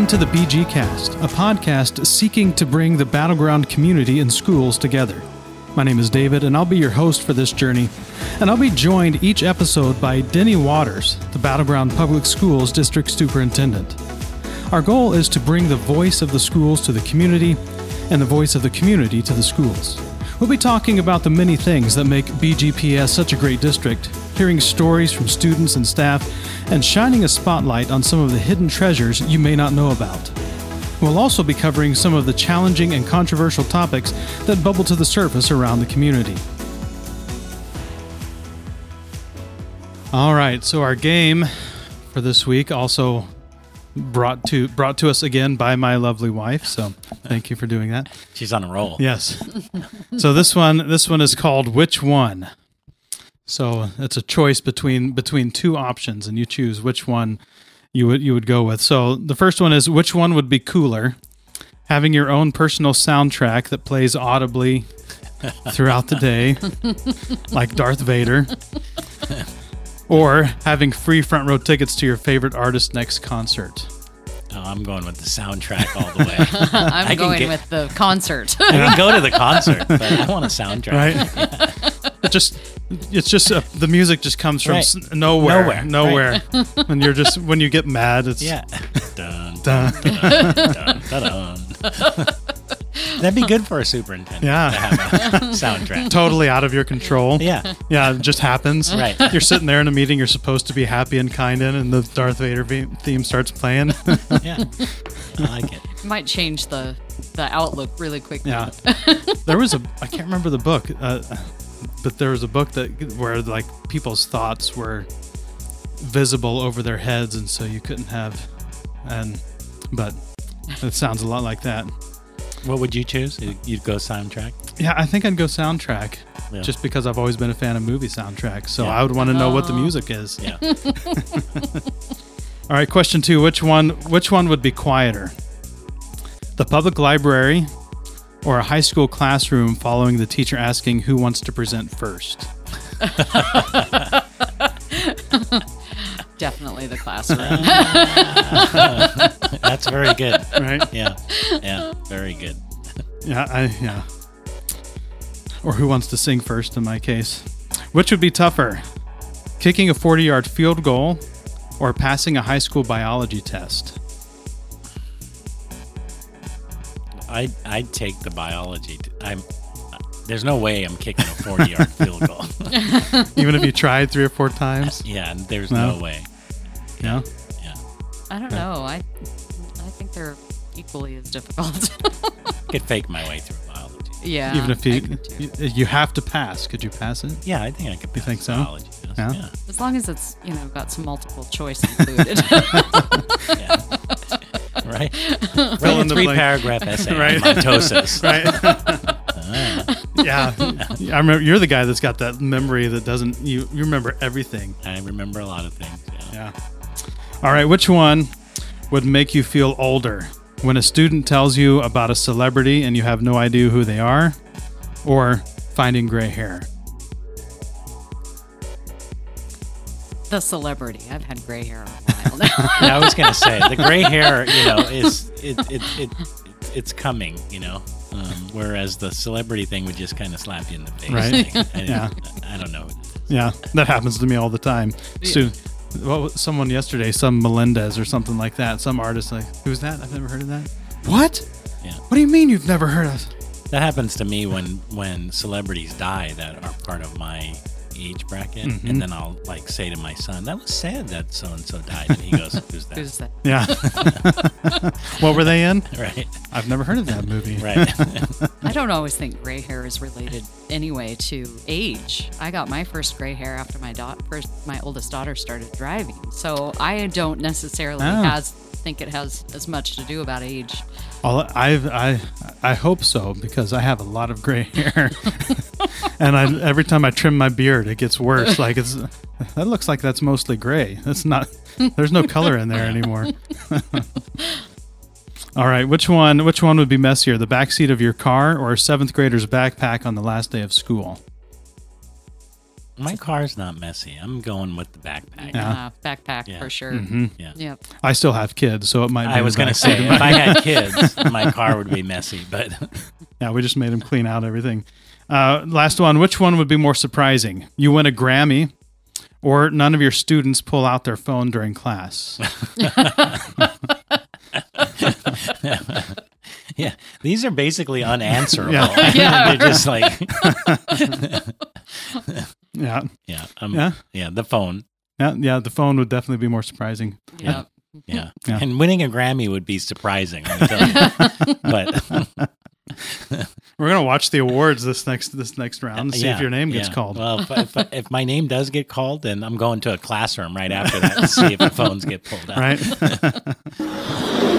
Welcome to the BG Cast, a podcast seeking to bring the Battle Ground community and schools together. My name is David, and I'll be your host for this journey. And I'll be joined each episode by Denny Waters, the Battle Ground Public Schools District Superintendent. Our goal is to bring the voice of the schools to the community and the voice of the community to the schools. We'll be talking about the many things that make BGPS such a great district, hearing stories from students and staff, and shining a spotlight on some of the hidden treasures you may not know about. We'll also be covering some of the challenging and controversial topics that bubble to the surface around the community. All right, so our game for this week also brought to brought to us again by my lovely wife. So thank you for doing that. She's on a roll. Yes. so this one this one is called which one. So it's a choice between between two options, and you choose which one you would you would go with. So the first one is which one would be cooler, having your own personal soundtrack that plays audibly throughout the day, like Darth Vader, or having free front row tickets to your favorite artist's next concert. Oh, I'm going with the soundtrack all the way. I'm can going get- with the concert. I can go to the concert, but I want a soundtrack. Right? it just it's just uh, the music just comes from Right. s- nowhere, Nowhere, nowhere. and you're just when you get mad, it's Yeah. Dun, dun. dun, dun, dun. That'd be good for a superintendent. Yeah. To have a soundtrack. totally out of your control. Yeah. Yeah, it just happens. Right. You're sitting there in a meeting you're supposed to be happy and kind in, and the Darth Vader theme starts playing. Yeah. I like it. Might change the the outlook really quickly. yeah. There was a I can't remember the book, uh, but there was a book that where like people's thoughts were visible over their heads, and so you couldn't have. And but it sounds a lot like that. What would you choose? You'd go soundtrack? Yeah, I think I'd go soundtrack. Yeah. Just because I've always been a fan of movie soundtracks, so Yeah. I would want to know what the music is. Yeah. All right, question two: Which one? Which one would be quieter? The public library, or a high school classroom following the teacher asking who wants to present first? Definitely the classroom. That's very good. Right? Yeah. Yeah. Very good. yeah, I yeah. Or who wants to sing first? In my case, which would be tougher, kicking a forty-yard field goal, or passing a high school biology test? I I'd take the biology. t- I'm. There's no way I'm kicking a 40 yard field goal. Even if you tried three or four times. yeah, there's No. no way. Yeah. Yeah. I don't know. I I think they're equally as difficult. Could fake my way through biology. yeah. Even if I you could too. you, you have to pass, could you pass it? Yeah, I think I could pass think so? biology. Yes, Yeah? Yeah. as long as it's you know got some multiple choice included. yeah. right? Fill in the three blank. paragraph essay Right. on mitosis. Right. Ah, yeah. I remember you're the guy that's got that memory that doesn't you you remember everything. I remember a lot of things. Yeah. Yeah. All right, which one would make you feel older? When a student tells you about a celebrity and you have no idea who they are, or finding gray hair? the celebrity. I've had gray hair a while now. Yeah, I was gonna say the gray hair, you know, is it it, it, it it's coming, you know. Um, whereas the celebrity thing would just kind of slap you in the face. Right. Like, I, Yeah. I don't know. Yeah, that happens to me all the time. Yeah. Stu, what was someone yesterday, some Melendez or something like that, some artist like, who's that? I've never heard of that. What? Yeah. What do you mean you've never heard of? That happens to me when when celebrities die that are part of my age bracket, Mhm. and then I'll like say to my son, "That was sad that so and so died," and he goes, "Who's that?" Who's that? Yeah. what were they in? right, I've never heard of that movie. right. I don't always think gray hair is related anyway to age. I got my first gray hair after my da- first my oldest daughter started driving, so I don't necessarily Oh. has think it has as much to do about age. All I've I I hope so because I have a lot of gray hair, and I every time I trim my beard, it gets worse. Like it's that looks like that's mostly gray. That's not. There's no color in there anymore. All right, which one? Which one would be messier, the back seat of your car or a seventh grader's backpack on the last day of school? My car's not messy. I'm going with the backpack. Yeah. Uh, backpack Yeah. for sure. hmm Yeah. Yep. I still have kids, so it might. Be I was going gonna say if I had kids, my car would be messy. But Yeah, we just made him clean out everything. Uh, last one. Which one would be more surprising? You win a Grammy, or none of your students pull out their phone during class? yeah, these are basically unanswerable. Yeah. Yeah. They're just like yeah, yeah, um, Yeah. yeah, the phone. yeah, yeah. The phone would definitely be more surprising. Yep. Yeah. Yeah. and winning a Grammy would be surprising. let me tell you. but We're gonna watch the awards this next this next round and see if your name gets yeah. called. Well, if, if, if my name does get called, then I'm going to a classroom right after that to see if the phones get pulled out. right?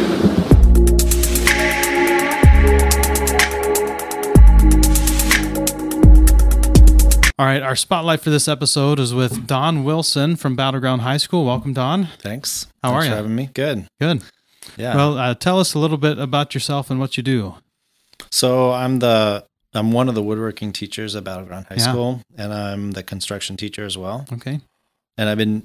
All right, our spotlight for this episode is with Don Wilson from Battle Ground High School. Welcome, Don. Thanks. How Thanks are for ya? having me. Good. Good. Yeah. Well, uh, tell us a little bit about yourself and what you do. So I'm the I'm one of the woodworking teachers at Battle Ground High Yeah. School, and I'm the construction teacher as well. Okay. And I've been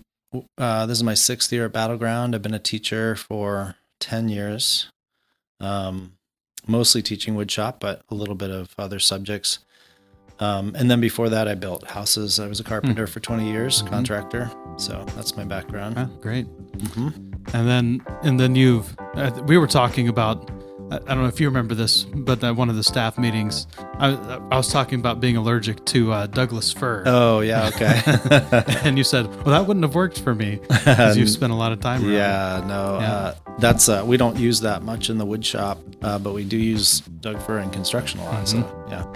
uh, this is my sixth year at Battle Ground. I've been a teacher for ten years, um, mostly teaching wood shop, but a little bit of other subjects. Um, and then before that, I built houses. I was a carpenter for 20 years, Mhm. contractor. So that's my background. Yeah, great. hmm And then, and then you've, uh, we were talking about, I don't know if you remember this, but at one of the staff meetings, I, I was talking about being allergic to uh, Douglas fir. Oh yeah, okay. and you said, well, that wouldn't have worked for me because you've spent a lot of time around. Yeah, no, Yeah. Uh, that's uh, we don't use that much in the wood shop, uh, but we do use Doug fir in construction a lot. So yeah.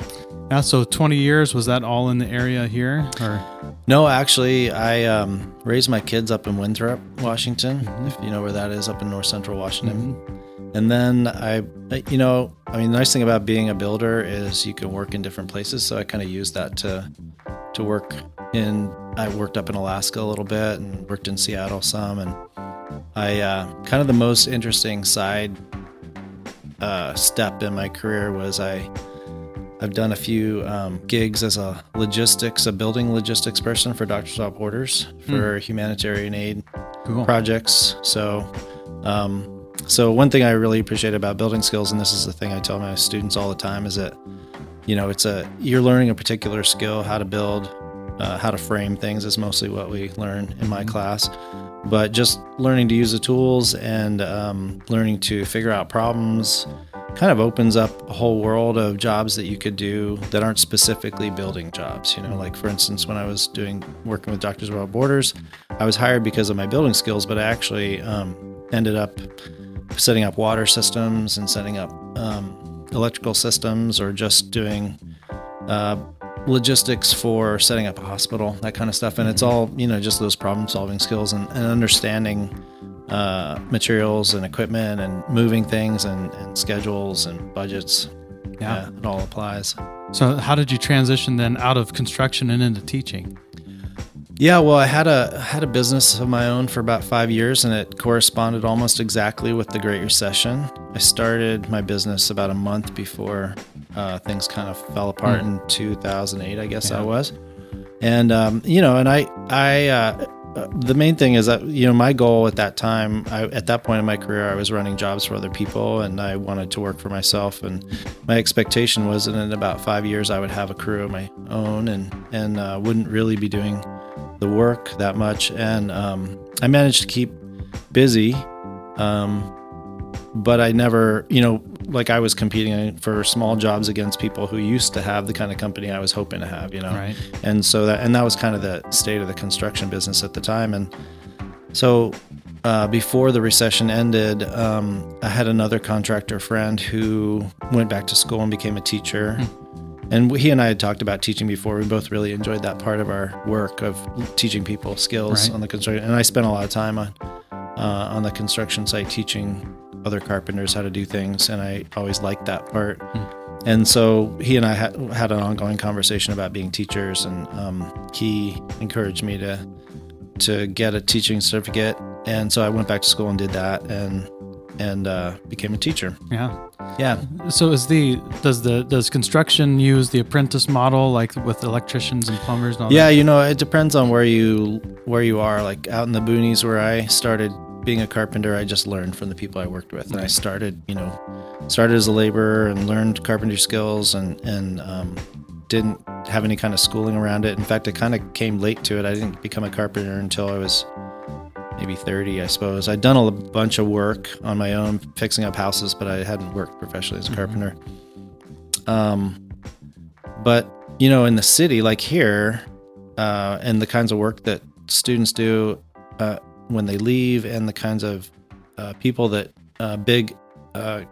Yeah. So 20 years, was that all in the area here? Or, No, actually, I um, raised my kids up in Winthrop, Washington. If you know where that is, up in North Central Washington. And then I, I- you know, I mean, the nice thing about being a builder is you can work in different places. So I kind of used that to to work in. I worked up in Alaska a little bit and worked in Seattle some, and I uh, kind of the most interesting side uh, step in my career was I. I've done a few um, gigs as a logistics, a building logistics person for Doctors Without Borders for humanitarian aid cool. projects. So, um, so one thing I really appreciate about building skills, and this is the thing I tell my students all the time, is that you know it's a you're learning a particular skill, how to build, uh, how to frame things is mostly what we learn in my class. But just learning to use the tools and um, learning to figure out problems kind of opens up a whole world of jobs that you could do that aren't specifically building jobs. You know, like for instance, when I was doing working with Doctors Without Borders, I was hired because of my building skills, but I actually um, ended up setting up water systems and setting up um, electrical systems or just doing uh, logistics for setting up a hospital, that kind of stuff. And it's all, you know, just those problem solving skills and, and understanding uh, materials and equipment and moving things and, and schedules and budgets. Yeah. it all applies. So, how did you transition then out of construction and into teaching? Yeah, well, I had a had a business of my own for about five years, and it corresponded almost exactly with the Great Recession. I started my business about a month before uh, things kind of fell apart in 2008, I guess Yeah. I was. And um, you know, and I I uh, uh, the main thing is that you know my goal at that time, I, at that point in my career, I was running jobs for other people, and I wanted to work for myself. And my expectation was that in about five years, I would have a crew of my own, and and uh, wouldn't really be doing the work that much. And um, I managed to keep busy, um, but I never, you know, like I was competing for small jobs against people who used to have the kind of company I was hoping to have, you know Right. and so that and that was kind of the state of the construction business at the time and so uh, before the recession ended um, i had another contractor friend who went back to school and became a teacher and he and i had talked about teaching before we both really enjoyed that part of our work of teaching people skills Right. on the construction and i spent a lot of time on uh, on the construction site teaching other carpenters how to do things and i always liked that part and so he and I had, had an ongoing conversation about being teachers, and um, he encouraged me to to get a teaching certificate. And so I went back to school and did that, and and uh, became a teacher. Yeah. Yeah. So is the does the does construction use the apprentice model like with electricians and plumbers and all Yeah, that? you know, it depends on where you where you are. Like out in the boonies where I started being a carpenter, I just learned from the people I worked with, and I started, you know, started as a laborer and learned carpentry skills, and and um, didn't have any kind of schooling around it. In fact, I kind of came late to it. I didn't become a carpenter until I was maybe 30, I suppose. I'd done a bunch of work on my own fixing up houses, but I hadn't worked professionally as a carpenter. Um, but you know, in the city, like here, uh, and the kinds of work that students do uh, when they leave, and the kinds of uh, people that uh, big, uh,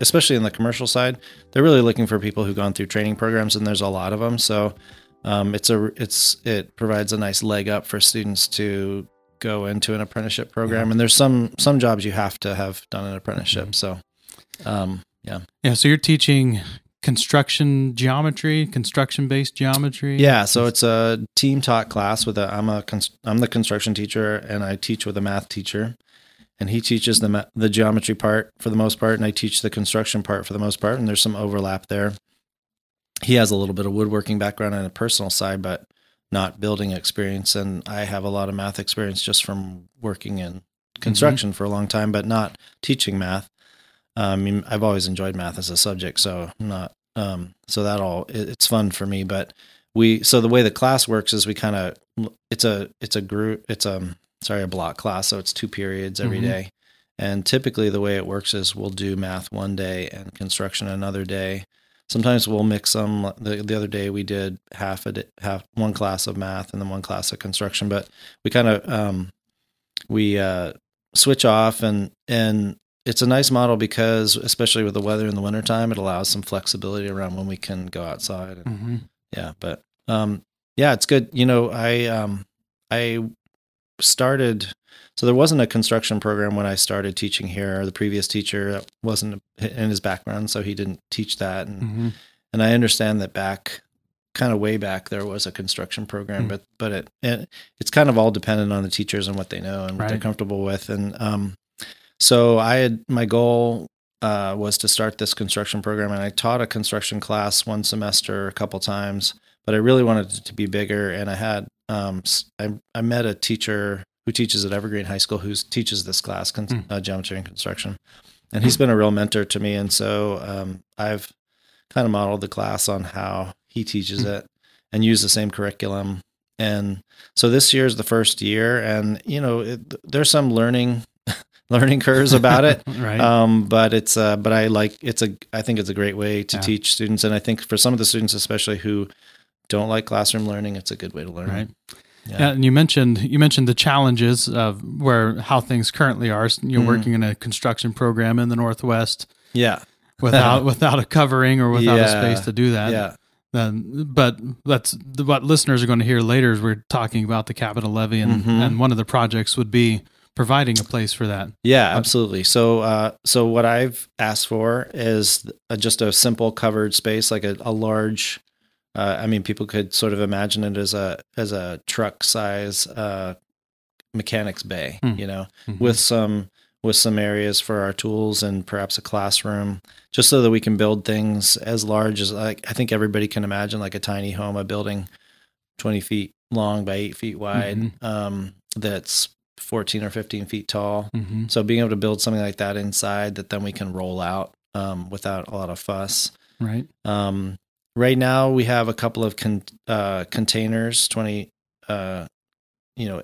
especially in the commercial side, they're really looking for people who've gone through training programs, and there's a lot of them. So um, it's a it's it provides a nice leg up for students to go into an apprenticeship program. And there's some some jobs you have to have done an apprenticeship. So um, yeah. Yeah, so you're teaching construction geometry, construction based geometry. Yeah, so it's a team taught class with a. I'm a I'm the construction teacher, and I teach with a math teacher, and he teaches the ma- the geometry part for the most part, and I teach the construction part for the most part, and there's some overlap there. He has a little bit of woodworking background on a personal side, but not building experience, and I have a lot of math experience just from working in construction for a long time, but not teaching math. Um, I mean, I've always enjoyed math as a subject, so I'm not. Um, so that all it, it's fun for me. But we so the way the class works is we kind of it's a it's a group it's a sorry a block class, so it's two periods every Mhm. day. And typically the way it works is we'll do math one day and construction another day. Sometimes we'll mix them. The, the other day we did half a half one class of math and then one class of construction. But we kind of um, we uh, switch off and and it's a nice model because especially with the weather in the wintertime, it allows some flexibility around when we can go outside. And, hmm yeah, but um, yeah, it's good. You know, I um, I started. So there wasn't a construction program when I started teaching here. The previous teacher wasn't in his background, so he didn't teach that. And hmm and I understand that back, kind of way back, there was a construction program, Mm. but but it, it it's kind of all dependent on the teachers and what they know and what they're comfortable with. And um, so I had my goal uh, was to start this construction program, and I taught a construction class one semester a couple times, but I really wanted it to be bigger. And I had um, I, I met a teacher who teaches at Evergreen High School who teaches this class, con- Mm. uh, geometry and construction, and he's been a real mentor to me. And so um, I've kind of modeled the class on how he teaches Mm. it and use the same curriculum. And so this year is the first year, and you know it, there's some learning learning curves about it. right. Um, but it's uh, but I like it's a I think it's a great way to Yeah. teach students, and I think for some of the students, especially who don't like classroom learning, it's a good way to learn. Right. Yeah. Yeah, and you mentioned you mentioned the challenges of where how things currently are. You're Mhm. working in a construction program in the Northwest Yeah. without without a covering or without a space to do that. Yeah. Then, but that's what listeners are going to hear later. Is we're talking about the capital levy, and Mhm. and one of the projects would be providing a place for that. Yeah, absolutely. So, uh, so what I've asked for is uh, just a simple covered space, like a, a large. Uh, I mean, people could sort of imagine it as a as a truck size uh, mechanics bay, Hmm. you know, Mhm. with some with some areas for our tools and perhaps a classroom, just so that we can build things as large as like I think everybody can imagine, like a tiny home, a building twenty feet long by eight feet wide, Mhm. um, that's fourteen or fifteen feet tall. Mhm. So being able to build something like that inside that then we can roll out um, without a lot of fuss. right. Um, right now we have a couple of con- uh, containers, twenty, uh, you know,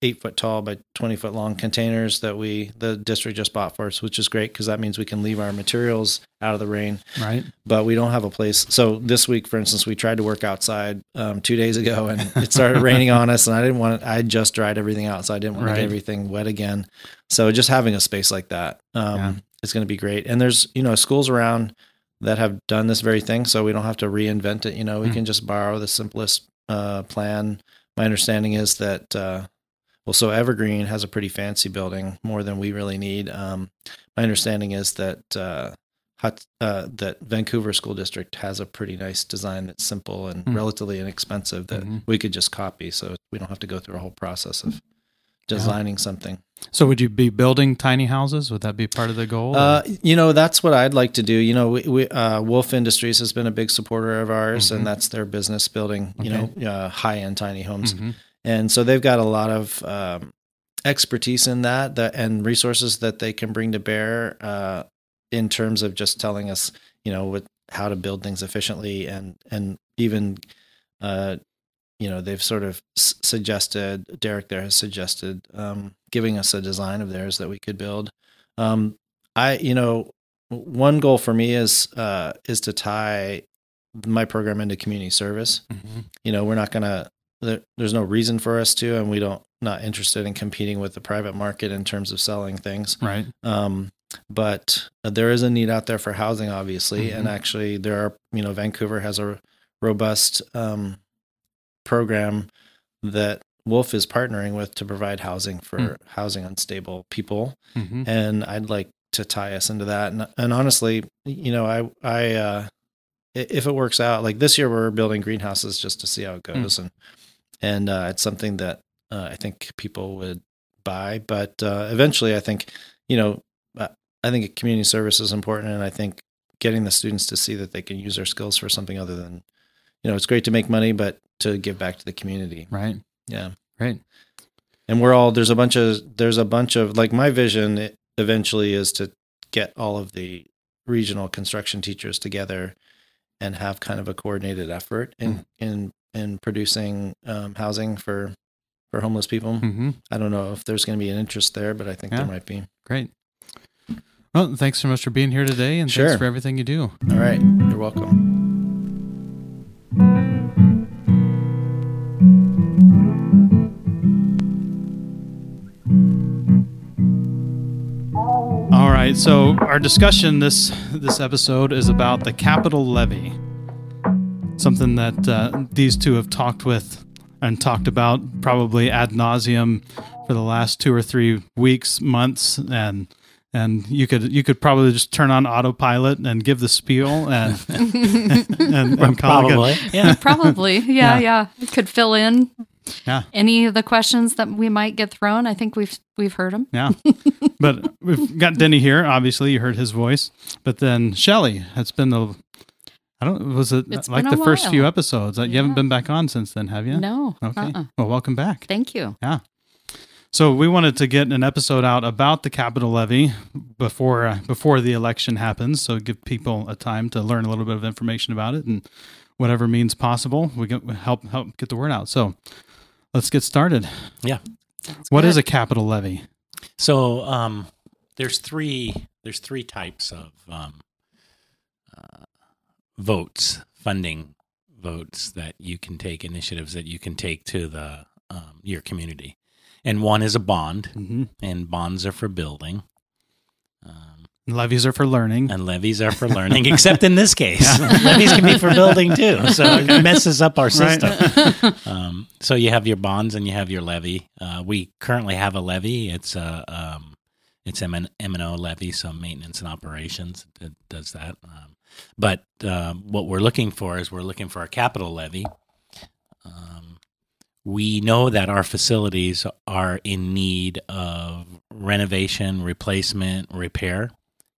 eight foot tall by twenty foot long containers that we the district just bought for us, which is great because that means we can leave our materials out of the rain. Right. But we don't have a place. So this week, for instance, we tried to work outside um, two days ago, and it started raining on us, and I didn't want. I just dried everything out, so I didn't want to get everything wet again. So just having a space like that um, Yeah. is going to be great. And there's you know schools around that have done this very thing, so we don't have to reinvent it. You know, we Mm. can just borrow the simplest uh, plan. My understanding is that. Uh, well, so Evergreen has a pretty fancy building, more than we really need. Um, my understanding is that uh, uh, that Vancouver School District has a pretty nice design that's simple and Mm. relatively inexpensive that Mhm. we could just copy, so we don't have to go through a whole process of designing something. So would you be building tiny houses? Would that be part of the goal? Uh, you know, that's what I'd like to do. You know, we, we uh, Wolf Industries has been a big supporter of ours, Mhm. and that's their business building. You know, uh, high end tiny homes, Mhm. and so they've got a lot of um, expertise in that, that and resources that they can bring to bear uh, in terms of just telling us, you know, what how to build things efficiently, and and even. You know they've sort of s- suggested derek there has suggested um, giving us a design of theirs that we could build um, i you know one goal for me is uh, is to tie my program into community service Mhm. you know we're not gonna there, there's no reason for us to and we don't not interested in competing with the private market in terms of selling things Right. um, but there is a need out there for housing, obviously, and Mhm. actually there are, you know, Vancouver has a robust um, program that Wolf is partnering with to provide housing for Mm. housing unstable people, Mhm. and I'd like to tie us into that. And, and honestly, you know, I I uh, if it works out, like this year we're building greenhouses just to see how it goes, and and uh, it's something that uh, I think people would buy. But uh, eventually, I think you know, uh, I think community service is important, and I think getting the students to see that they can use their skills for something other than, you know, it's great to make money, but to give back to the community. Right. Yeah, Right. and we're all there's a bunch of there's a bunch of like my vision eventually is to get all of the regional construction teachers together and have kind of a coordinated effort in in in producing um, housing for for homeless people. hmm I don't know if there's going to be an interest there, but I think Yeah. there might be. Great. Well, thanks so much for being here today, and Sure. thanks for everything you do. All right, you're welcome. Right. So our discussion this this episode is about the capital levy. Something that uh, these two have talked with and talked about probably ad nauseum for the last two or three weeks, months, and and you could you could probably just turn on autopilot and give the spiel and and, and call it good. Probably. Yeah. Probably. Yeah. Yeah, yeah. Could fill in Yeah. any of the questions that we might get thrown. I think we've we've heard them. Yeah. but we've got Denny here. Obviously, you heard his voice. But then Shelly, it's been a, I don't, was it It's like the first few episodes? You haven't been back on since then, have you? No. Okay. Uh-uh. Well, welcome back. Thank you. Yeah. So we wanted to get an episode out about the capital levy before uh, before the election happens, so give people a time to learn a little bit of information about it and whatever means possible, we can help help get the word out. So let's get started. Sounds What is good. a capital levy? So um, there's three there's three types of um, uh, votes, funding votes that you can take, initiatives that you can take to the um, your community, and one is a bond, Mm-hmm. and bonds are for building. Levies are for learning. and levies are for learning, except in this case, levies can be for building too. So it messes up our system. Um, so you have your bonds and you have your levy. Uh, we currently have a levy. It's a um, it's M and O levy, so maintenance and operations that does that. Um, but um, what we're looking for is we're looking for a capital levy. Um, we know that our facilities are in need of renovation, replacement, repair.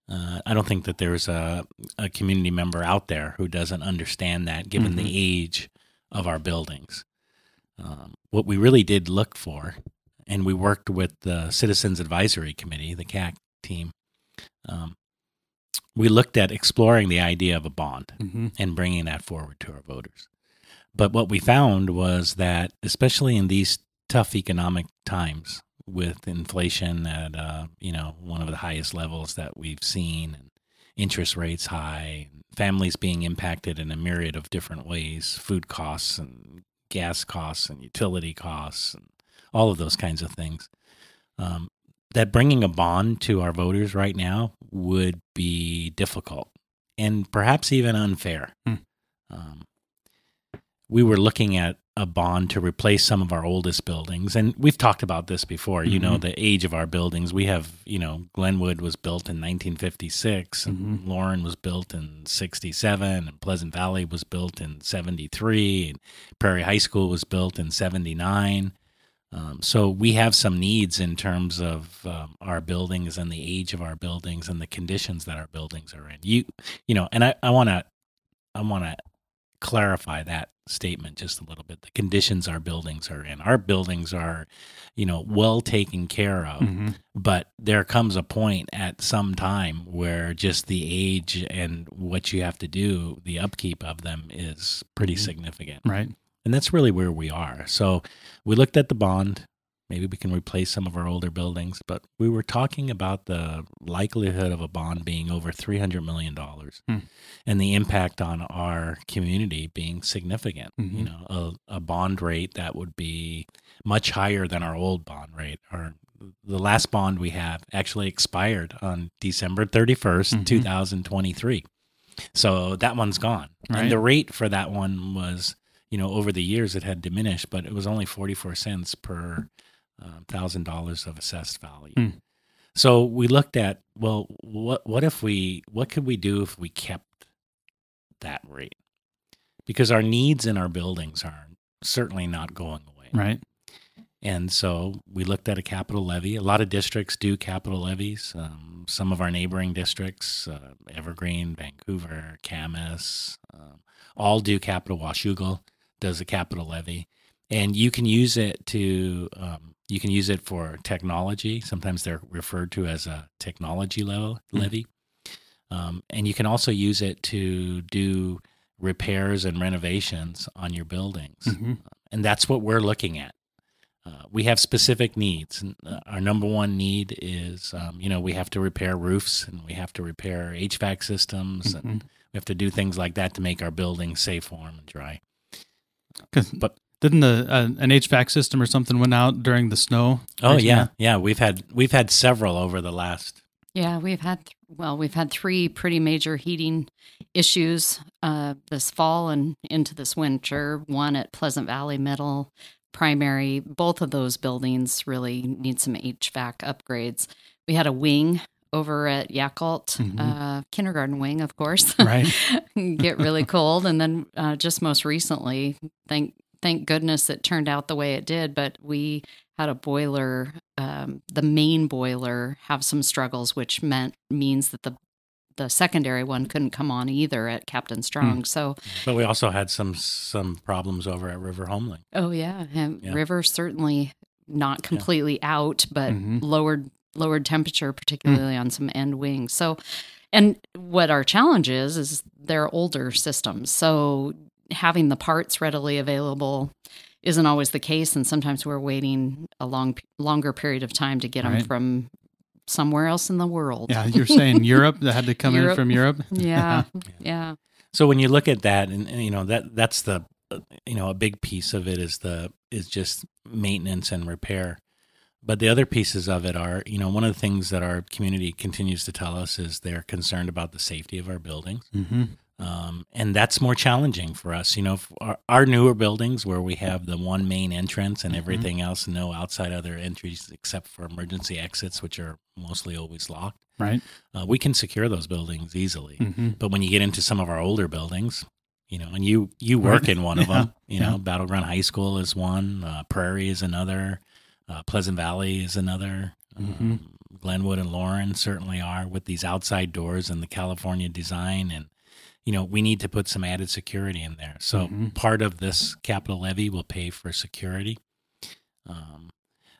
Uh, I don't think that there's a, a community member out there who doesn't understand that, given Mhm. the age of our buildings. Um, what we really did look for, and we worked with the Citizens Advisory Committee, the CAC team. Um, we looked at exploring the idea of a bond Mm-hmm. and bringing that forward to our voters. But what we found was that, especially in these tough economic times, with inflation at uh, you know one of the highest levels that we've seen, and interest rates high, and families being impacted in a myriad of different ways, food costs and gas costs and utility costs and all of those kinds of things. Um, that bringing a bond to our voters right now would be difficult and perhaps even unfair. Hmm. Um, we were looking at a bond to replace some of our oldest buildings, and we've talked about this before. You know, Mhm. the age of our buildings. We have, you know, Glenwood was built in 1956, and Mhm. Laurin was built in 67, and Pleasant Valley was built in 73, and Prairie High School was built in 79. Um, so we have some needs in terms of um, our buildings and the age of our buildings and the conditions that our buildings are in. You, you know, and I, I want to, I want to clarify that statement just a little bit. The conditions our buildings are in. Our buildings are, you know, well taken care of, Mm-hmm. but there comes a point at some time where just the age and what you have to do, the upkeep of them is pretty Mhm. significant. Right. And that's really where we are. So we looked at the bond. Maybe we can replace some of our older buildings, but we were talking about the likelihood of a bond being over $300 million Hmm. and the impact on our community being significant. You Mhm. know, a, a bond rate that would be much higher than our old bond rate. Our the last bond we have actually expired on December 31st, Mhm. 2023. So that one's gone. Right. And the rate for that one was, you know, over the years it had diminished, but it was only 44 cents per um, thousand dollars of assessed value. Hmm. So we looked at, well, what what if we what could we do if we kept that rate? Because our needs in our buildings are certainly not going away. Right. And so we looked at a capital levy. A lot of districts do capital levies. Um, some of our neighboring districts, uh, Evergreen, Vancouver, Camas, um, all do capital. Washougal does a capital levy, and you can use it to um, you can use it for technology. Sometimes they're referred to as a technology level Hmm. levy, um, and you can also use it to do repairs and renovations on your buildings Mhm. and that's what we're looking at. Uh, we have specific needs. Uh, our number one need is, um, you know, we have to repair roofs and we have to repair HVAC systems and Mhm. we have to do things like that to make our buildings safe, warm, and dry. But- didn't the uh, an HVAC system or something went out during the snow? Oh recently? yeah, yeah. We've had we've had several over the last. Yeah, we've had well, we've had three pretty major heating issues uh, this fall and into this winter. One at Pleasant Valley Middle Primary. Both of those buildings really need some HVAC upgrades. We had a wing over at Yacolt, Mhm. uh, kindergarten wing, of course. Right. Get really cold, and then uh, just most recently, thank thank goodness it turned out the way it did. But we had a boiler, um, the main boiler, have some struggles, which meant means that the the secondary one couldn't come on either at Captain Strong. So, But we also had some some problems over at River HomeLink. oh yeah, and Yeah. river certainly not completely out, but Mhm. lowered lowered temperature, particularly on some end wings. So, and what our challenge is is they're older systems, so having the parts readily available isn't always the case, and sometimes we're waiting a long longer period of time to get them Right. from somewhere else in the world. Yeah, you're saying Europe that had to come in from Europe. yeah, yeah. So when you look at that, and, and, you know that that's the you know a big piece of it is the is just maintenance and repair. But the other pieces of it are, you know, one of the things that our community continues to tell us is they're concerned about the safety of our buildings. Mm-hmm. Um, and that's more challenging for us. You know, our, our newer buildings where we have the one main entrance and Mhm. everything else, no outside other entries except for emergency exits, which are mostly always locked. Right. Uh, we can secure those buildings easily. Mm-hmm. But when you get into some of our older buildings, you know, and you you work in one of Yeah. them, you know, Yeah. Battle Ground High School is one, uh, Prairie is another, uh, Pleasant Valley is another. Mhm. Um, Glenwood and Laurin certainly are with these outside doors and the California design, and you know, we need to put some added security in there. So Mhm. part of this capital levy will pay for security. Um,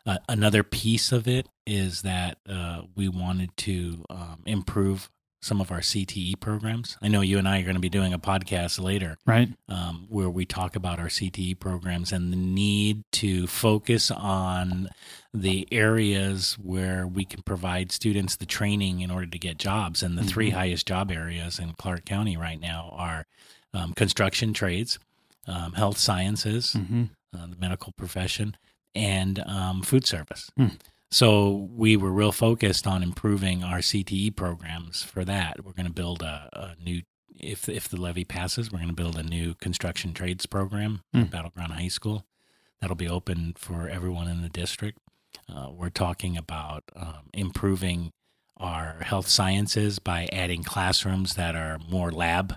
uh, another piece of it is that uh, we wanted to um, improve some of our CTE programs. I know you and I are going to be doing a podcast later Right. um, where we talk about our CTE programs and the need to focus on the areas where we can provide students the training in order to get jobs. And the three Mhm. highest job areas in Clark County right now are um, construction trades, um, health sciences, Mm-hmm. uh, the medical profession, and um, food service. Hmm. So we were real focused on improving our CTE programs for that. We're going to build a, a new, if if the levy passes, we're going to build a new construction trades program Hmm. at Battle Ground High School. That'll be open for everyone in the district. Uh, we're talking about um, improving our health sciences by adding classrooms that are more lab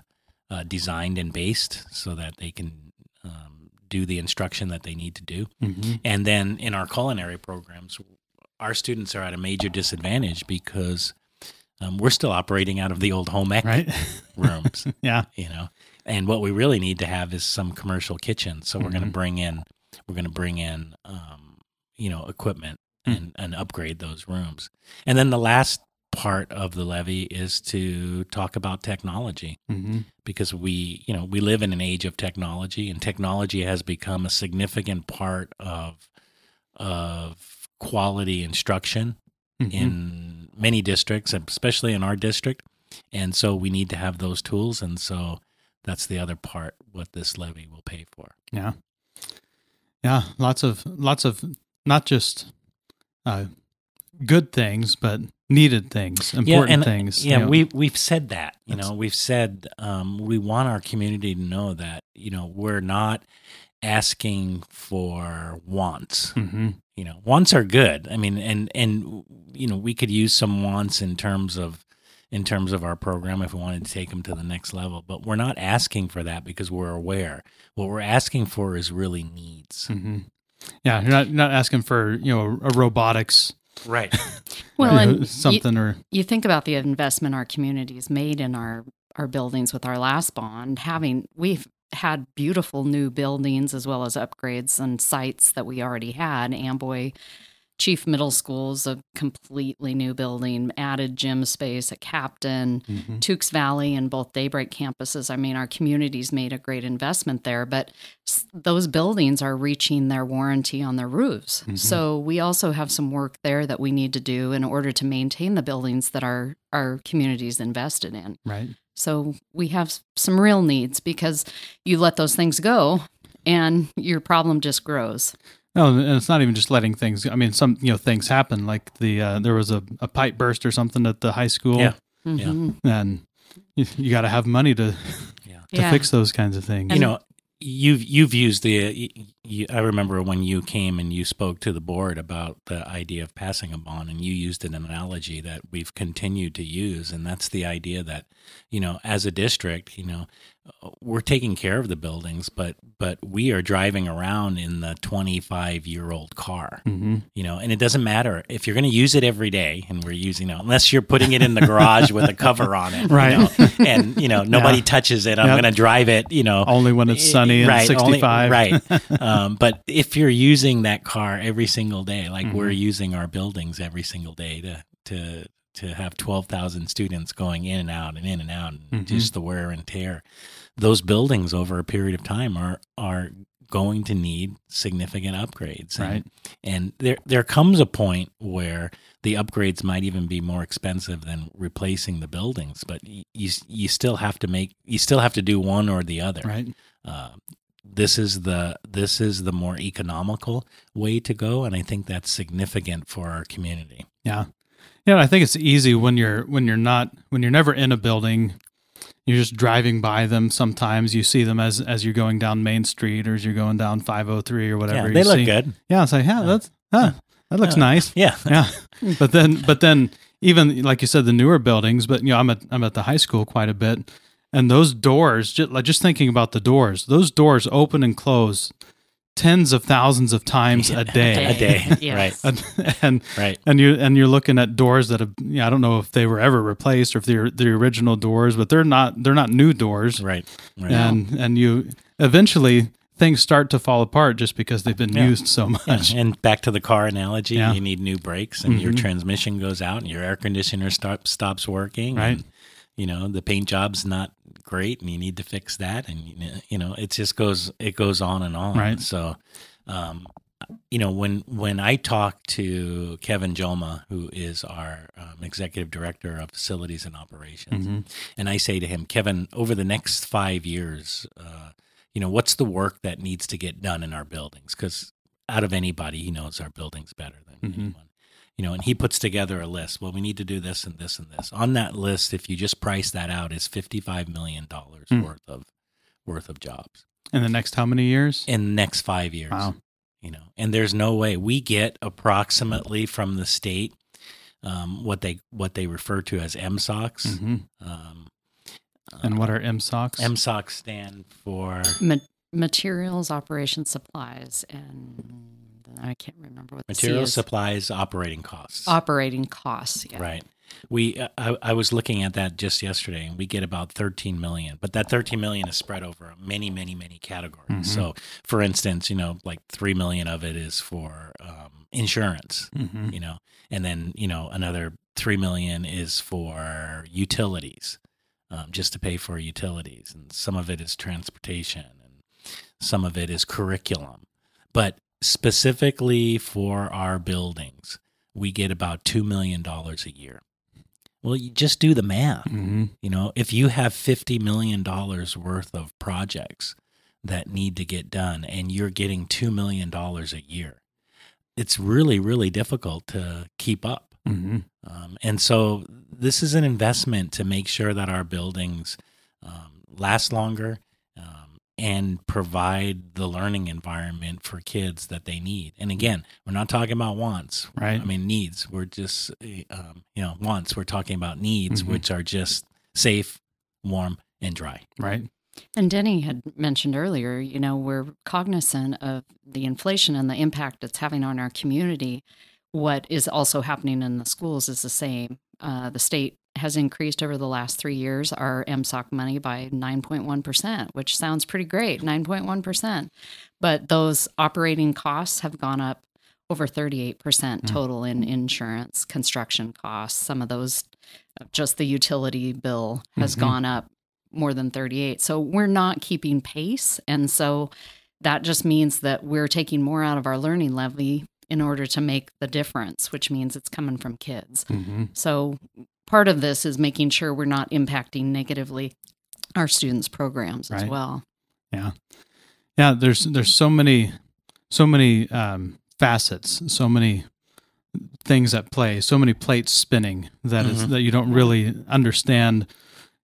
uh, designed and based so that they can um, do the instruction that they need to do. Mm-hmm. And then in our culinary programs, our students are at a major disadvantage because um, we're still operating out of the old home ec Right. rooms, yeah. you know. And what we really need to have is some commercial kitchens. So we're going to Mhm. bring in, we're going to bring in, um, you know, equipment Hmm. and, and upgrade those rooms. And then the last part of the levy is to talk about technology Mm-hmm. because we you know we live in an age of technology and technology has become a significant part of of quality instruction Mm-hmm. in many districts especially in our district and so we need to have those tools and so that's the other part what this levy will pay for Yeah. Yeah. Lots of, lots of not just uh, good things, but needed things, important and, things. Yeah, you know. we we've said that. You That's- know, we've said um, we want our community to know that you know we're not asking for wants. Mhm. You know, wants are good. I mean, and and you know we could use some wants in terms of in terms of our program if we wanted to take them to the next level. But we're not asking for that because we're aware. What we're asking for is really needs. Mhm. Yeah. You're not, not asking for, you know, a robotics, Right. Well, you know, and you, something or, you think about the investment our communities made in our our buildings with our last bond having we've had beautiful new buildings as well as upgrades and sites that we already had amboy chief middle school's a completely new building added gym space at captain Mhm. Tukes Valley and both Daybreak campuses. I mean, our communities made a great investment there, but s- those buildings are reaching their warranty on their roofs. Mhm. So we also have some work there that we need to do in order to maintain the buildings that our our communities invested in. right. So we have some real needs because you let those things go and your problem just grows. No, and it's not even just letting things. I mean, some you know things happen. Like the uh, there was a, a pipe burst or something at the high school, Yeah. Mhm. and you, you got to have money to Yeah. to Yeah. fix those kinds of things. you know you've you've used the you, i remember when you came and you spoke to the board about the idea of passing a bond and you used an analogy that we've continued to use and that's the idea that you know as a district you know we're taking care of the buildings but but we are driving around in the 25 year old car hmm you know and it doesn't matter if you're going to use it every day and we're using it unless you're putting it in the garage with a cover on it you Right. know, and you know nobody Yeah. touches it i'm Yep. going to drive it you know Only when it's sunny and Right, only- 65. right um, but if you're using that car every single day like we're Mhm. using our buildings every single day to to to have 12,000 students going in and out and in and out and Mhm. just the wear and tear those buildings over a period of time are are going to need significant upgrades And- Right. and there there comes a point where the upgrades might even be more expensive than replacing the buildings but you you still have to make you still have to do one or the other Right. uh, this is the this is the more economical way to go and i think that's significant for our community Yeah. Yeah, I think it's easy when you're when you're not when you're never in a building, you're just driving by them. Sometimes you see them as as you're going down Main Street or as you're going down 503 or whatever. yeah they you look see. good Yeah, it's like, yeah, that's huh, that looks Yeah. nice. yeah Yeah. But then but then even like you said the newer buildings, but you know, I'm at I'm at the high school quite a bit and those doors just like just thinking about the doors, those doors open and close tens of thousands of times a day. A day, Yes. and, and right and you and you're looking at doors that have yeah, I don't know if they were ever replaced or if they're the original doors, but they're not they're not new doors. right right And and you eventually things start to fall apart just because they've been Yeah. used so Yeah, much. and back to the car analogy, Yeah. you need new brakes, and your Mhm. transmission goes out, and your air conditioner stop, stops working. Right. And, you know the paint job's not great, and you need to fix that. And you know- it just goes it goes on and on. Right. So, um, you know when when I talk to Kevin Joma, who is our um, executive director of facilities and operations, Mhm. and I say to him, Kevin, over the next five years, uh, you know, what's the work that needs to get done in our buildings? Because out of anybody, he knows our buildings better than Mhm. anyone. You know, and he puts together a list. Well, we need to do this and this and this. On that list, if you just price that out, is fifty-five million dollars Hmm. worth of worth of jobs In the next how many years? in the next five years. Wow. You know, and there's no way we get approximately from the state um, what they what they refer to as MSOCs. hmm Um, And uh, what are MSOCs? MSOCs stand for Ma- materials, operations, supplies, and I can't remember what the C Materials, is. supplies, operating costs. operating costs. Yeah. Right. We uh, I, I was looking at that just yesterday, and we get about 13 million. But that 13 million is spread over many, many, many categories. Mhm. So, for instance, you know, like three million of it is for um, insurance. Mm-hmm. You know, and then you know another three million is for utilities, um, just to pay for utilities, and some of it is transportation, and some of it is curriculum. But specifically for our buildings, we get about two million dollars a year. Well, you just do the math. Mm-hmm. You know, if you have $50 million worth of projects that need to get done and you're getting $2 million a year, it's really, really difficult to keep up. Mm-hmm. Um, and so this is an investment to make sure that our buildings um, last longer and provide the learning environment for kids that they need. And again, we're not talking about wants. Right. I mean, needs. We're just, uh, um, you know, wants. We're talking about needs, Mhm. which are just safe, warm, and dry. Right. And Denny had mentioned earlier, you know, we're cognizant of the inflation and the impact it's having on our community. What is also happening in the schools is the same. Uh, the state has increased over the last three years our MSOC money by 9.1%, which sounds pretty great 9.1%. But those operating costs have gone up over 38% total in insurance, construction costs. Some of those, just the utility bill has Mhm. gone up more than 38. So we're not keeping pace. And so that just means that we're taking more out of our learning levy in order to make the difference, which means it's coming from kids. Mm-hmm. So part of this is making sure we're not impacting negatively our students' programs as well. Yeah. Yeah. There's there's so many so many um, facets, so many things at play, so many plates spinning that is Mhm. that you don't really understand.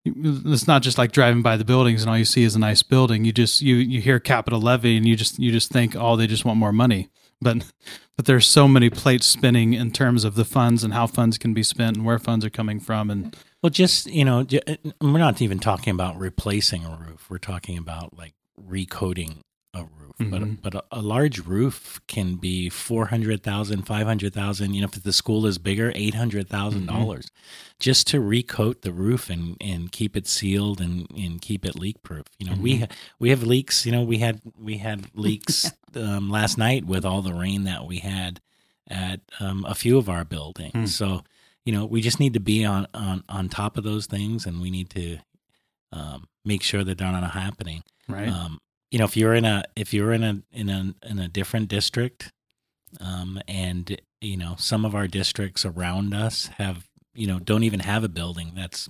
It's not just like driving by the buildings and all you see is a nice building. You just you you hear capital levy and you just you just think oh they just want more money, but but there's so many plates spinning in terms of the funds and how funds can be spent and where funds are coming from and Well, just, you know, uh, we're not even talking about replacing a roof. We're talking about like recoating a roof. Mhm. But, but a, a large roof can be 400,000, 500,000. You know, if the school is bigger, $800,000 just to recoat the roof and, and keep it sealed and, and keep it leak proof. You know, we, ha- we have leaks, you know, we had, we had leaks um, last night with all the rain that we had at um, a few of our buildings. Hmm. So, you know, we just need to be on, on, on top of those things and we need to um, make sure that they're not happening. right. Um, you know, if you're in a if you're in a in a in a different district, um, and you know some of our districts around us have you know don't even have a building that's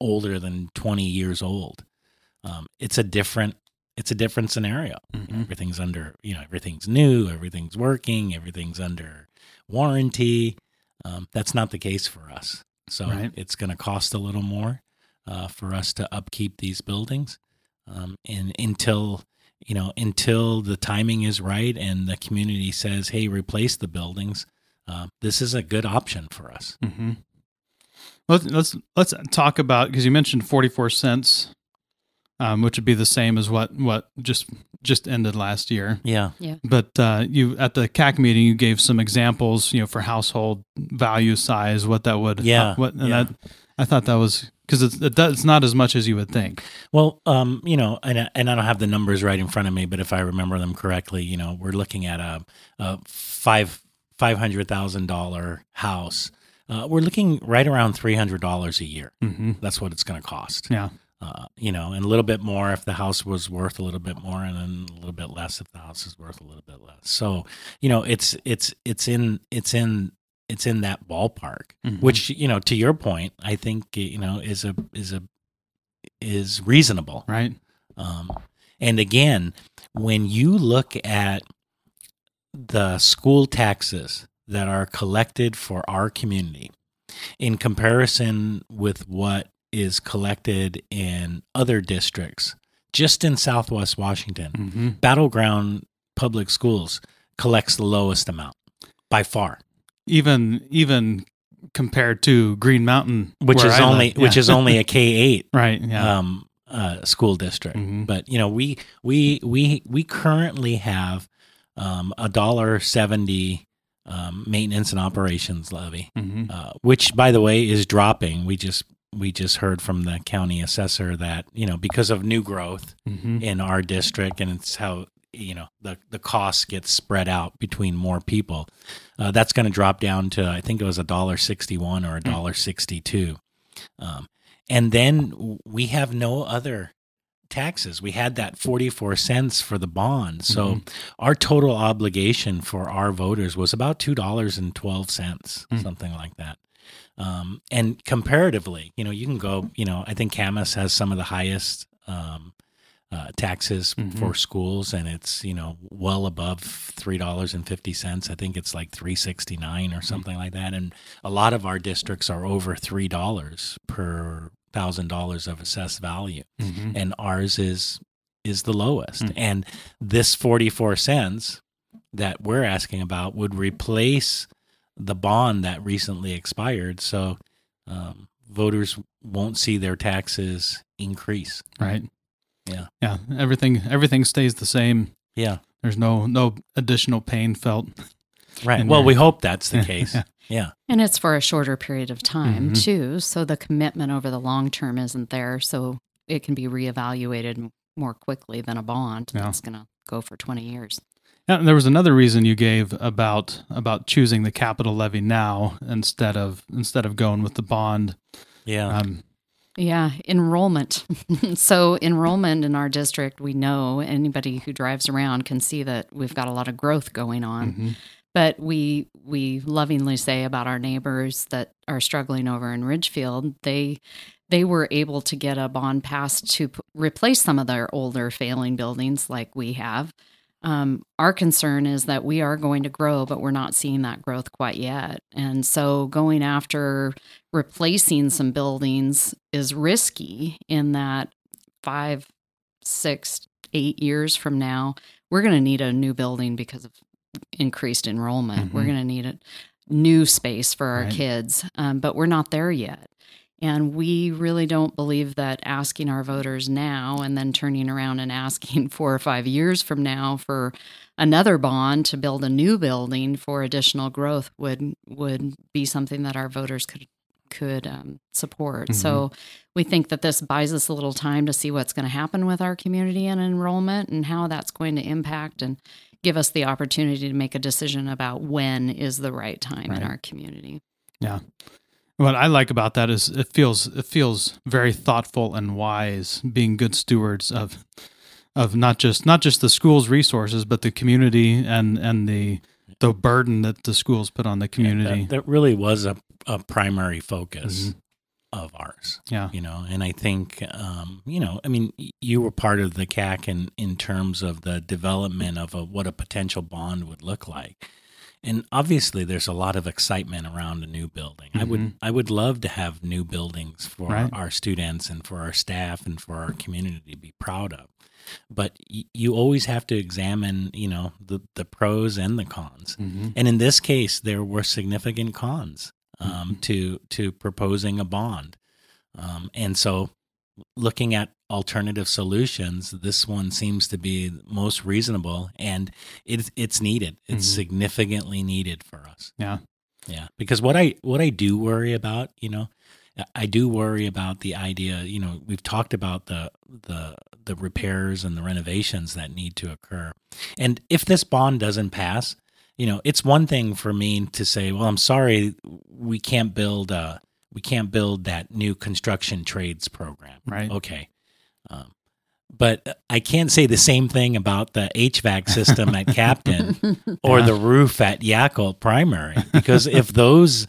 older than 20 years old. Um, it's a different it's a different scenario. You know, Mhm. everything's under you know everything's new, everything's working, everything's under warranty. Um, that's not the case for us. So Right. it's going to cost a little more uh, for us to upkeep these buildings, um, and until you know until the timing is right and the community says, "Hey, replace the buildings." Uh, this is a good option for us. Mm-hmm. Let's let's let's talk about because you mentioned forty four cents, um, which would be the same as what what just just ended last year. Yeah, yeah. But uh, you at the CAC meeting, you gave some examples, you know, for household value size, what that would, Yeah, what, and yeah. that I thought that was because it's it's not as much as you would think. Well, um, you know, and I- and I don't have the numbers right in front of me, but if I remember them correctly, you know, we're looking at a, a five five hundred thousand dollar house. Uh, we're looking right around three hundred dollars a year. Mm-hmm. That's what it's going to cost. Yeah, Uh, you know, and a little bit more if the house was worth a little bit more, and then a little bit less if the house is worth a little bit less. So, you know, it's it's it's in it's in it's in that ballpark Mhm. which you know to your point i think you know is a is a is reasonable right. um and again when you look at the school taxes that are collected for our community in comparison with what is collected in other districts just in southwest washington Mm-hmm. Battle Ground public schools collects the lowest amount by far Even even compared to Green Mountain, which is I only live. which is only a K eight. right. Yeah. Um, uh, school district. Mhm. But you know, we we we we currently have um, a dollar seventy um, maintenance and operations levy, Mhm. uh, which, by the way, is dropping. We just we just heard from the county assessor that you know because of new growth Mhm. in our district, and it's how you know the the costs get spread out between more people. Uh, that's going to drop down to I think it was a dollar sixty one or a dollar sixty two, um, and then we have no other taxes. We had that forty four cents for the bond, so our total obligation for our voters was about two dollars and twelve cents, Mm. something like that. Um, and comparatively, you know, you can go. You know, I think Camas has some of the highest um, uh, taxes Mhm. for schools, and it's you know well above three dollars and fifty cents. I think it's like three sixty nine or something like that. And a lot of our districts are over three dollars per thousand dollars of assessed value Mhm. and ours is is the lowest. Mm. And this 44 cents that we're asking about would replace the bond that recently expired. So um, voters won't see their taxes increase. Right. Yeah. Yeah. Everything everything stays the same. Yeah. There's no no additional pain felt. Right. Well, there. we hope that's the case. Yeah. yeah. And it's for a shorter period of time, Mhm. too. So the commitment over the long term isn't there. So it can be reevaluated m- more quickly than a bond Yeah. that's going to go for 20 years. Yeah, and there was another reason you gave about about choosing the capital levy now instead of instead of going with the bond. Yeah. Um, Yeah, enrollment. so, enrollment in our district, we know anybody who drives around can see that we've got a lot of growth going on. mhm. But we we lovingly say about our neighbors that are struggling over in Ridgefield, they they were able to get a bond passed to p- replace some of their older failing buildings like we have. Um, our concern is that we are going to grow, but we're not seeing that growth quite yet. And so going after replacing some buildings is risky in that five, six, eight years from now, we're going to need a new building because of increased enrollment. We're Mhm. going to need a new space for our Right. kids, um, but we're not there yet. And we really don't believe that asking our voters now and then turning around and asking four or five years from now for another bond to build a new building for additional growth would would be something that our voters could could um, support. So we think that this buys us a little time to see what's going to happen with our community and enrollment and how that's going to impact and give us the opportunity to make a decision about when is the right time Right. in our community. What I like about that is it feels it feels very thoughtful and wise, being good stewards of of not just not just the school's resources, but the community and and the the burden that the schools put on the community. That, that really was a, a primary focus Mhm. of ours. Yeah. You know, and I think, um, you know, I mean, you were part of the CAC in, in terms of the development of a, what a potential bond would look like. And obviously, there's a lot of excitement around a new building. I would, Mhm. I would love to have new buildings for Right. our students and for our staff and for our community to be proud of. But y- you always have to examine, you know, the, the pros and the cons. Mhm. And in this case, there were significant cons um, Mhm. to to proposing a bond, um, and so looking at alternative solutions, this one seems to be most reasonable, and it's it's needed. It's Mhm. significantly needed for us. Yeah. Yeah, because what I what I do worry about, you know, I do worry about the idea. You know, we've talked about the the the repairs and the renovations that need to occur, and if this bond doesn't pass, you know, it's one thing for me to say, well, I'm sorry, we can't build uh we can't build that new construction trades program. Right. Okay. Um, but I can't say the same thing about the HVAC system at Captain or the roof at Yacolt Primary because if those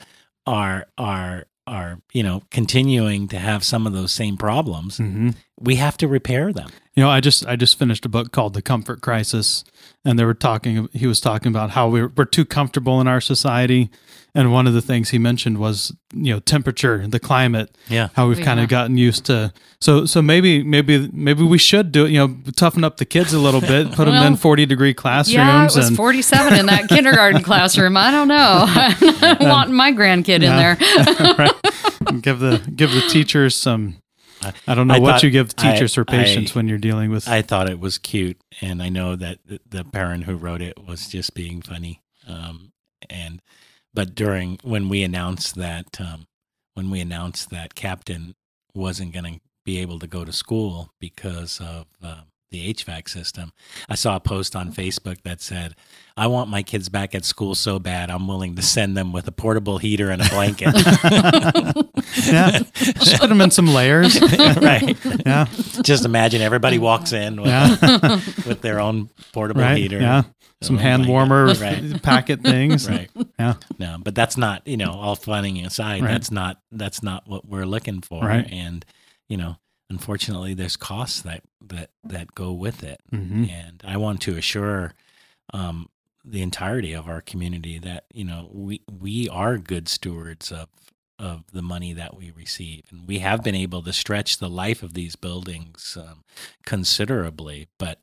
are are are you know continuing to have some of those same problems, Mhm. we have to repair them. You know, I just I just finished a book called The Comfort Crisis, and they were talking. He was talking about how we're we're too comfortable in our society, and one of the things he mentioned was you know temperature, the climate, Yeah. how we've Yeah. kind of gotten used to. So so maybe maybe maybe we should do it. You know, toughen up the kids a little bit, put them in forty degree classrooms, Yeah, it was and 47 in that kindergarten classroom. I don't know. I'm wanting my grandkid in there. right, give the give the teachers some I, I don't know I what thought- you give I- teachers for patience I- when you're dealing with. I thought it was cute, and I know that the, the parent who wrote it was just being funny. Um, and but during when we announced that um, when we announced that Captain wasn't going to be able to go to school because of uh, the HVAC system, I saw a post on Facebook that said, "I want my kids back at school so bad, I'm willing to send them with a portable heater and a blanket." yeah, just put them in some layers. right. Yeah, Just imagine everybody walks in with, yeah, with their own portable right. heater. Yeah, some Oh hand warmer Right. packet things. Right. Yeah. No, but that's not, you know, all funning aside, Right. that's not that's not what we're looking for. Right. And, you know, unfortunately there's costs that that that go with it. hmm And I want to assure um the entirety of our community that, you know, we we are good stewards of of the money that we receive. And we have been able to stretch the life of these buildings um, considerably. But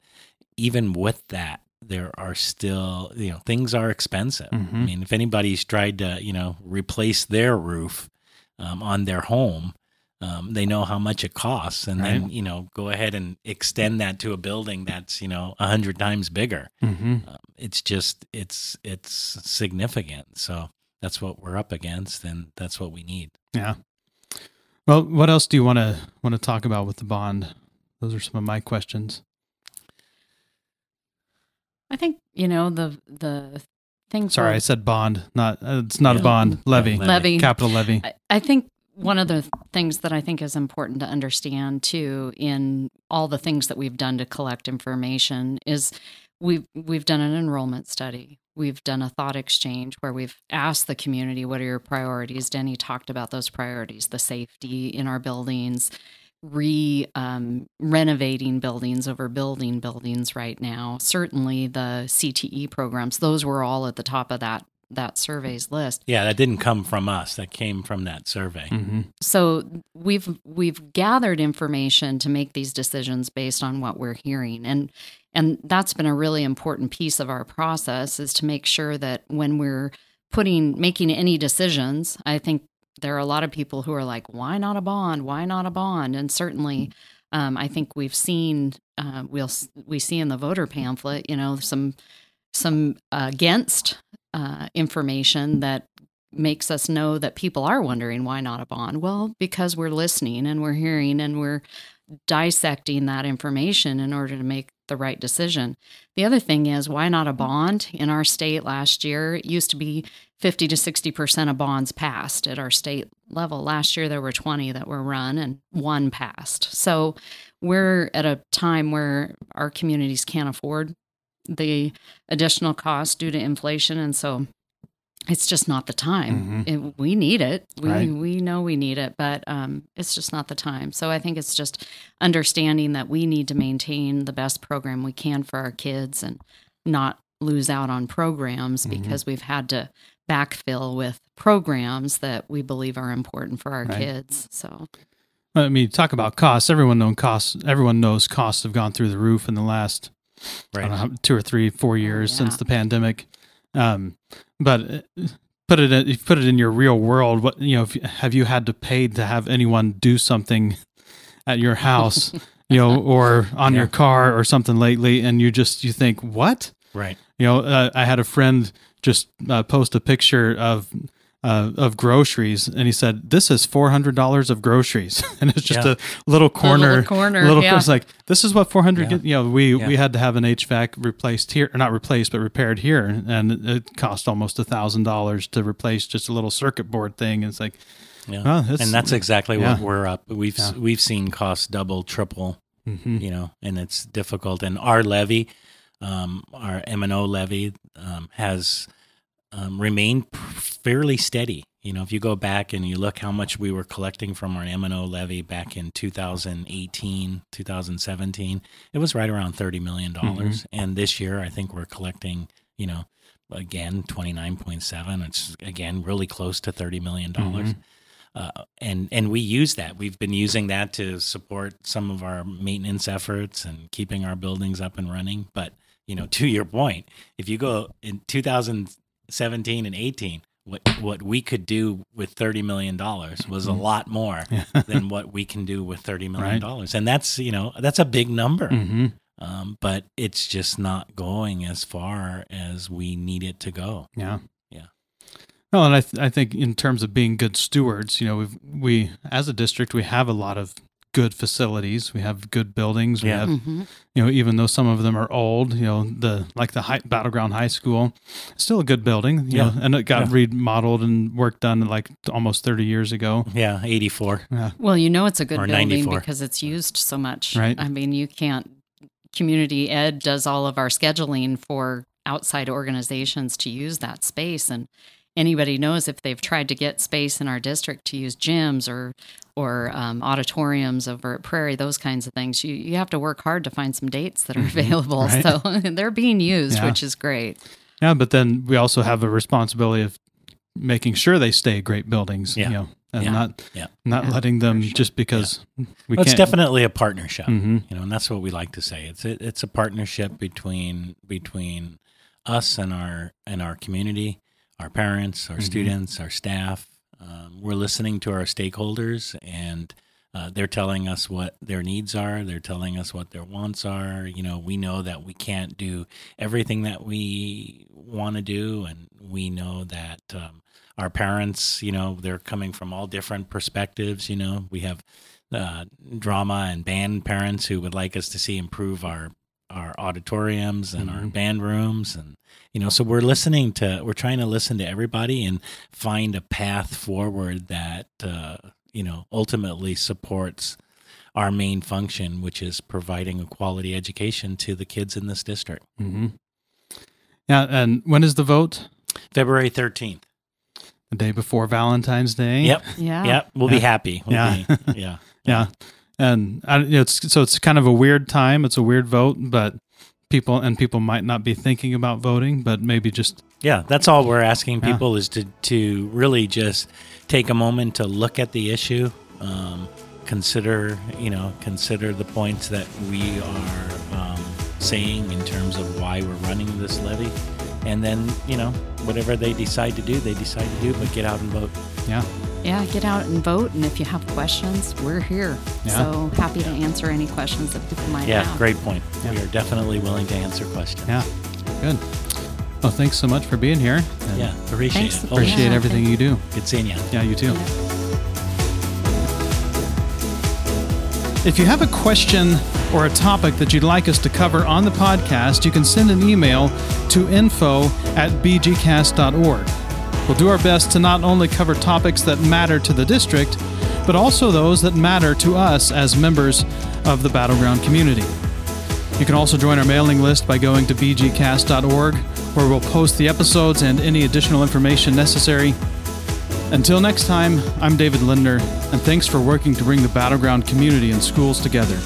even with that, there are still, you know, things are expensive. I Mhm. mean, if anybody's tried to, you know, replace their roof um, on their home, um, they know how much it costs. And then, you know, go ahead and extend that to a building that's, you know, a hundred times bigger hmm um, it's just it's it's significant so that's what we're up against and that's what we need Yeah. Well, what else do you want to want to talk about with the bond? Those are some of my questions. I think you know the the thing. Sorry, for- I said bond. Not uh, it's not a bond. Levy. Levy. levy. Capital levy. I, I think one of the things that I think is important to understand too in all the things that we've done to collect information is we've we've done an enrollment study. We've done a thought exchange where we've asked the community what are your priorities. Denny talked about those priorities: the safety in our buildings, re um, renovating buildings over building buildings right now. Certainly, the CTE programs; those were all at the top of that that survey's list. yeah that didn't come from us that came from that survey hmm so we've we've gathered information to make these decisions based on what we're hearing and and that's been a really important piece of our process is to make sure that when we're putting making any decisions i think there are a lot of people who are like why not a bond why not a bond and certainly um, i think we've seen uh, we'll we see in the voter pamphlet you know some some against uh, information that makes us know that people are wondering why not a bond. Well, because we're listening and we're hearing and we're dissecting that information in order to make the right decision. The other thing is why not a bond? In our state last year, it used to be 50 to 60% of bonds passed at our state level. Last year there were 20 that were run and one passed. So we're at a time where our communities can't afford the additional cost due to inflation and so it's just not the time. It- we need it. We Right. we know we need it, but um, it's just not the time. So I think it's just understanding that we need to maintain the best program we can for our kids and not lose out on programs Mhm. because we've had to backfill with programs that we believe are important for our Right. kids. So I mean, talk about costs. Everyone knows costs. Everyone knows costs have gone through the roof in the last I don't know, two or three, four years yeah. since the pandemic. Um, but uh, put it in, put it in your real world. What you know? Have you had to pay to have anyone do something at your house, you know, or on Yeah. your car or something lately, and you just you think what? right You know, uh, I had a friend just uh, post a picture of uh, of groceries, and he said, "This is four hundred dollars of groceries," and it's just Yeah. a little corner, little corner, little. yeah. It's like this is what four hundred. Yeah. You know, we Yeah. we had to have an HVAC replaced here, or not replaced, but repaired here, and it cost almost a thousand dollars to replace just a little circuit board thing. And it's like, yeah well, that's, and that's exactly yeah. what we're up we've Yeah. we've seen costs double triple Mhm. you know and it's difficult and our levy um, our m&o levy um, has um, remained fairly steady you know if you go back and you look how much we were collecting from our m&o levy back in 2018 2017 it was right around 30 million dollars Mm-hmm. and this year i think we're collecting you know again 29.7 it's again really close to 30 million dollars Mhm. uh, and and we use that. We've been using that to support some of our maintenance efforts and keeping our buildings up and running. But you know, to your point, if you go in 2017 and 18, what what we could do with thirty million dollars was a Mhm. lot more than what we can do with thirty million Right. dollars, and that's you know that's a big number. hmm Um, but it's just not going as far as we need it to go. Yeah. Yeah. Well, and I, th- I think in terms of being good stewards, you know, we've, we, as a district, we have a lot of good facilities. We have good buildings. We Yeah. have, hmm you know, even though some of them are old, you know, the, like the high, Battle Ground High School, still a good building, you Yeah. know, and it got Yeah. remodeled and work done like almost 30 years ago. Yeah, eighty four. Yeah. Well, you know it's a good Or building 94. because it's used so much. Right. I mean, you can't. Community Ed does all of our scheduling for outside organizations to use that space, and anybody knows if they've tried to get space in our district to use gyms or or um, auditoriums over at Prairie, those kinds of things. You you have to work hard to find some dates that are available. Right. So they're being used, Yeah. which is great. Yeah. But then we also have a responsibility of making sure they stay great buildings, Yeah. you know, and Yeah. not, Yeah. not Yeah, letting them sure. just because we Well, it's definitely a partnership. hmm you know and that's what we like to say it's it, it's a partnership between between us and our and our community our parents our Mhm. students our staff um, we're listening to our stakeholders and uh, they're telling us what their needs are they're telling us what their wants are you know we know that we can't do everything that we want to do and we know that um, our parents you know they're coming from all different perspectives you know we have uh, drama and band parents who would like us to see improve our our auditoriums and our Mhm. band rooms and you know so we're listening to we're trying to listen to everybody and find a path forward that uh, you know ultimately supports our main function which is providing a quality education to the kids in this district mm-hmm. Yeah. And when is the vote? february 13th The day before Valentine's Day. yep Yeah. yep we'll be happy We'll Yeah. be- yeah Yeah. And I, it's so it's kind of a weird time. It's a weird vote, but people and people might not be thinking about voting, but maybe just Yeah, that's all we're asking Yeah. people is to to really just take a moment to look at the issue, um, consider you know consider the points that we are um, saying in terms of why we're running this levy, and then you know whatever they decide to do, they decide to do, but get out and vote. yeah. Yeah, get out and vote. And if you have questions, we're here. Yeah. So happy to answer any questions that people might Yeah, have. Yeah, great point. Yeah. We are definitely willing to answer questions. Yeah. Good. Well, thanks so much for being here. and yeah, appreciate Thanks. it. Appreciate Yeah, everything you do. Good seeing you. Yeah, you too. Yeah. If you have a question or a topic that you'd like us to cover on the podcast, you can send an email to info at bgcast.org. We'll do our best to not only cover topics that matter to the district, but also those that matter to us as members of the Battle Ground community. You can also join our mailing list by going to bgcast.org, where we'll post the episodes and any additional information necessary. Until next time, I'm David Lindner, and thanks for working to bring the Battle Ground community and schools together.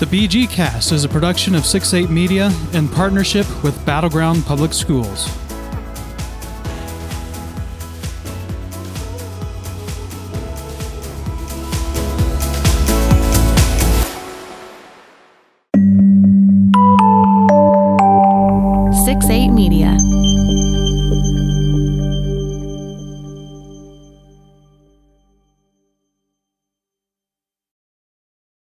The BG Cast is a production of 6 8 Media in partnership with Battle Ground Public Schools.